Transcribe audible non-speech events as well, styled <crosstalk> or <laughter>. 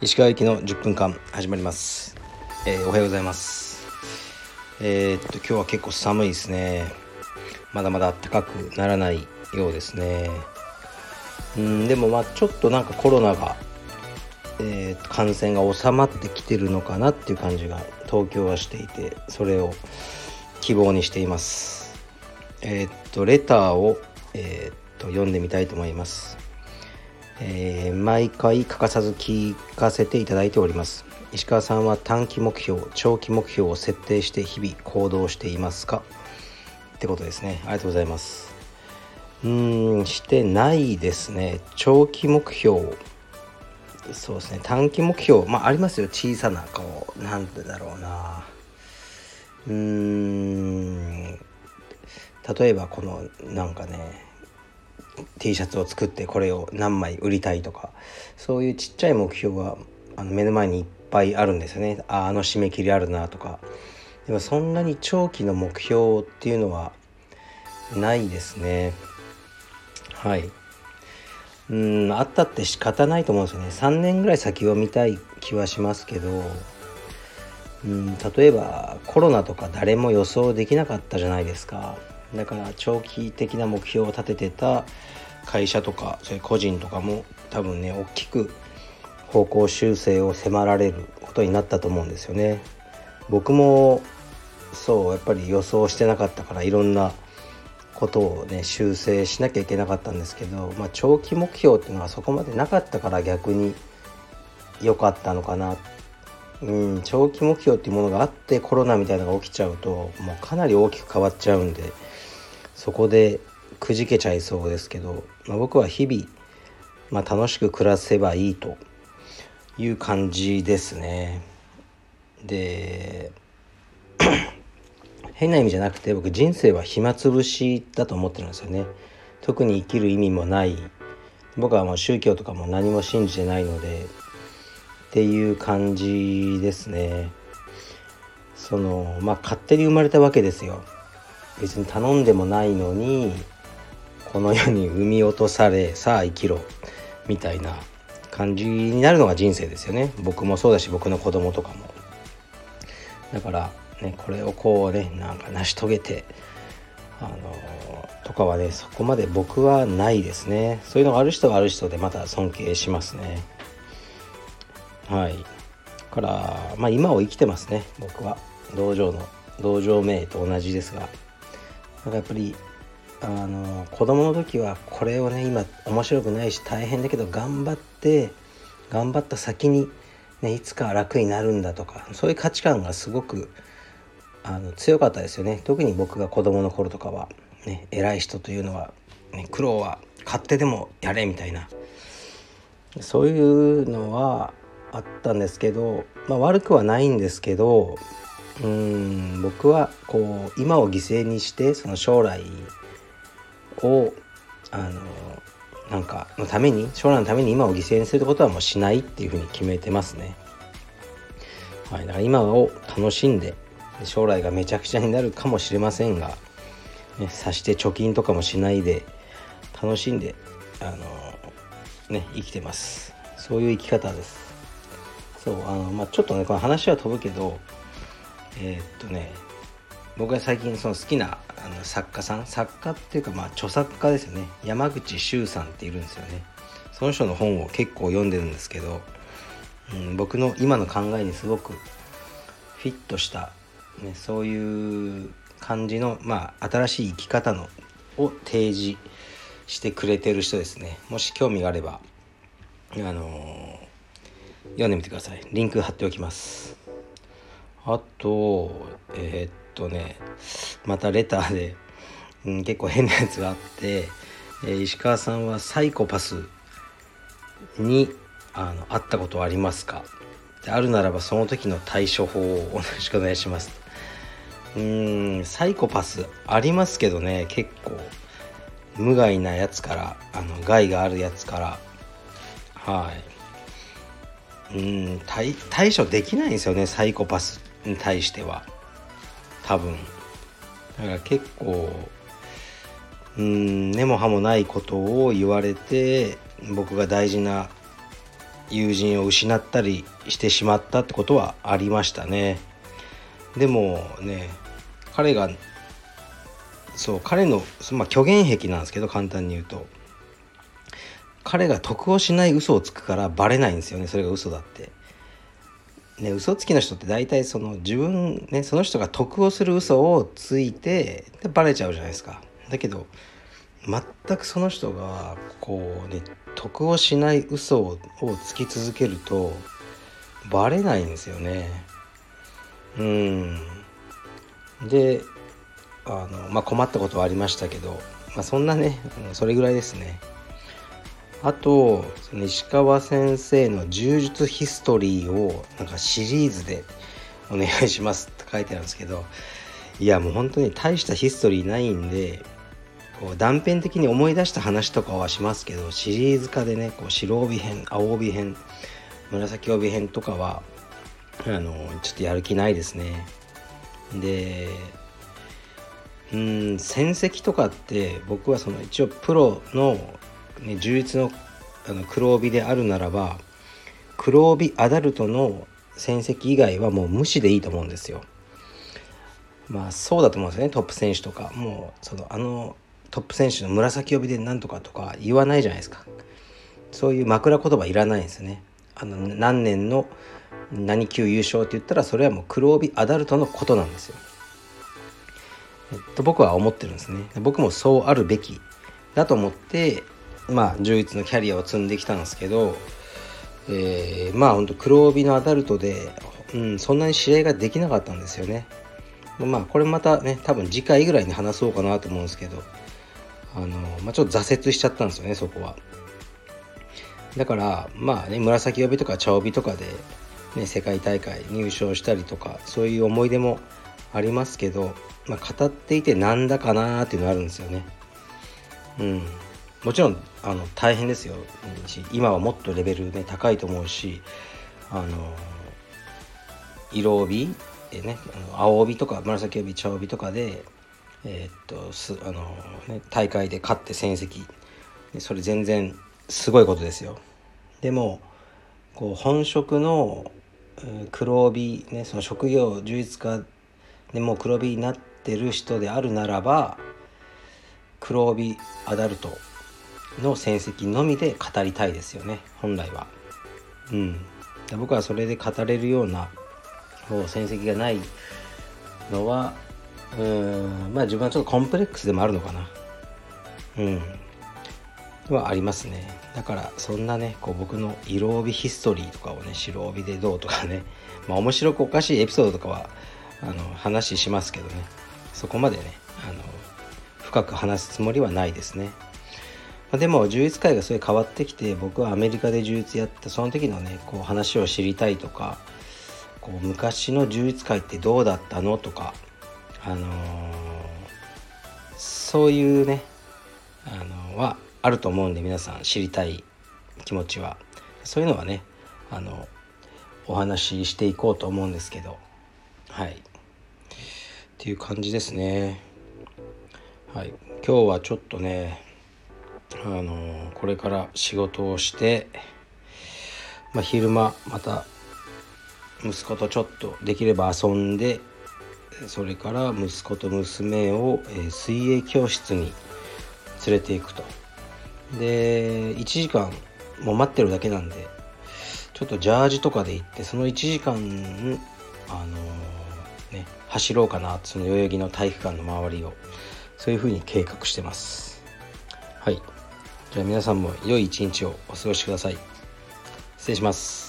石川行きの10分間始まります、えー、おはようございます。えー、っと今日は結構寒いですね。まだまだ暖かくならないようですね。うんでもまあちょっとなんかコロナが、えー、感染が収まってきてるのかなっていう感じが東京はしていてそれを希望にしています。えー、っとレターを、えー、っと読んでみたいと思います。えー、毎回欠かさず聞かせていただいております。石川さんは短期目標長期目標を設定して日々行動していますか？ってことですね。ありがとうございます。うーんしてないですね。長期目標。そうですね。短期目標。まあありますよ。小さなこうなんてだろうな。うーん。例えばこのなんかね T シャツを作ってこれを何枚売りたいとかそういうちっちゃい目標はあの目の前にいっぱいあるんですよね。ああの締め切りあるなとか。でもそんなに長期の目標っていうのはないですね。はい。うんあったって仕方ないと思うんですよね。3年ぐらい先を見たい気はしますけどうん例えばコロナとか誰も予想できなかったじゃないですか。だから長期的な目標を立ててた会社とかそういう個人とかも多分ね大きく方向修正を迫られることになったと思うんですよね。僕もそうやっぱり予想してなかったからいろんなことをね修正しなきゃいけなかったんですけど、まあ、長期目標っていうのはそこまでなかったから逆に良かったのかなうん長期目標っていうものがあってコロナみたいなのが起きちゃうともうかなり大きく変わっちゃうんでそこでくじけちゃいそうですけど、まあ、僕は日々、まあ、楽しく暮らせばいいという感じですね。で <clears throat> 変な意味じゃなくて僕人生は暇つぶしだと思ってるんですよね。特に生きる意味もない僕はもう宗教とかも何も信じてないのでっていう感じですね。そのまあ勝手に生まれたわけですよ。別に頼んでもないのにこの世に産み落とされさあ生きろみたいな感じになるのが人生ですよね。僕もそうだし僕の子供とかも。だからねこれをこうねなんか成し遂げてあのとかはねそこまで僕はないですね。そういうのがある人はある人でまた尊敬しますね。はい。からまあ今を生きてますね僕は。道場の道場名と同じですが。なんかやっぱりあの子供の時はこれをね今面白くないし大変だけど頑張って頑張った先に、ね、いつか楽になるんだとかそういう価値観がすごくあの強かったですよね。特に僕が子供の頃とかは、ね、偉い人というのは、ね、苦労は勝手でもやれみたいな。そういうのはあったんですけど、まあ、悪くはないんですけどうん僕はこう今を犠牲にしてその将来をあのなんかのために将来のために今を犠牲にすることはもうしないっていうふうに決めてますね。はい、だから今を楽しんで将来がめちゃくちゃになるかもしれませんが、ね、さして貯金とかもしないで楽しんであのね生きてますそういう生き方ですそうあのまあちょっとねこの話は飛ぶけどえー、っとね僕が最近その好きなあの作家さん作家っていうかまあ著作家ですよね。山口周さんっているんですよね。その人の本を結構読んでるんですけど、うん、僕の今の考えにすごくフィットした、ね、そういう感じの、まあ、新しい生き方のを提示してくれてる人ですね。もし興味があればあのー、読んでみてください。リンク貼っておきます。あとえー、っとねまたレターで、うん、結構変なやつがあって、えー、石川さんはサイコパスにあの会ったことはありますか？であるならばその時の対処法をよろしくお願いします。うんサイコパスありますけどね結構無害なやつからあの害があるやつから。はい。うん対対処できないんですよねサイコパス。に対しては多分だから結構うん根も葉もないことを言われて僕が大事な友人を失ったりしてしまったってことはありましたねでもね彼がそう彼の、まあ、虚言癖なんですけど簡単に言うと彼が得をしない嘘をつくからバレないんですよねそれが嘘だって。ね嘘つきの人って大体その自分ねその人が得をする嘘をついてでバレちゃうじゃないですか。だけど全くその人がこうね得をしない嘘をつき続けるとバレないんですよね。うんであの、まあ、困ったことはありましたけど、まあ、そんなねそれぐらいですね。あとその石川先生の柔術ヒストリーをなんかシリーズでお願いしますって書いてあるんですけどいやもう本当に大したヒストリーないんでこう断片的に思い出した話とかはしますけどシリーズ化でねこう白帯編青帯編紫帯編とかはあのちょっとやる気ないですね。でうん戦績とかって僕はその一応プロの、ね、充実のあの黒帯であるならば黒帯アダルトの戦績以外はもう無視でいいと思うんですよ。まあそうだと思うんですよね。トップ選手とか。もうそのあのトップ選手の紫帯でなんとかとか言わないじゃないですか。そういう枕言葉いらないんですよね。あの何年の何級優勝って言ったらそれはもう黒帯アダルトのことなんですよ。えっと、僕は思ってるんですね。僕もそうあるべきだと思ってまあ充実のキャリアを積んできたんですけど、えー、まあほんと黒帯のアダルトで、うん、そんなに試合ができなかったんですよね。まあこれまたね多分次回ぐらいに話そうかなと思うんですけどあの、まあ、ちょっと挫折しちゃったんですよねそこは。だからまあね紫帯とか茶帯とかで、ね、世界大会入賞したりとかそういう思い出もありますけどまあ、語っていてなんだかなっていうのあるんですよね。うん、もちろんあの大変ですよ今はもっとレベルね高いと思うしあの色帯えね青帯とか紫帯茶帯とかでえー、っとすあの、ね、大会で勝って戦績それ全然すごいことですよ。でもこう本職の黒帯ねその職業充実家でもう黒帯になってる人であるならば黒帯アダルトの戦績のみで語りたいですよね本来は。うん、僕はそれで語れるようなもう戦績がないのはうん。まあ自分はちょっとコンプレックスでもあるのかな。うん。はありますね。だからそんなねこう僕の色帯ヒストリーとかをね白帯でどうとかね <laughs> まあ面白くおかしいエピソードとかはあの話しますけどね。そこまでねあの深く話すつもりはないですね、でも充実会がそれ変わってきて僕はアメリカで充実やったその時のねこう話を知りたいとかこう昔の充実会ってどうだったのとかあのー、そういうねあのはあると思うんで皆さん知りたい気持ちは。そういうのはねあのお話ししていこうと思うんですけど。はい。っていう感じですね。はい。今日はちょっとねあのこれから仕事をして、まあ、昼間また息子とちょっとできれば遊んでそれから息子と娘を、え水泳教室に連れていくと。で1時間もう待ってるだけなんでちょっとジャージとかで行ってその1時間あのね、走ろうかなその代々木の体育館の周りをそういうふうに計画してます。はい。じゃあ皆さんも良い一日をお過ごしください。失礼します。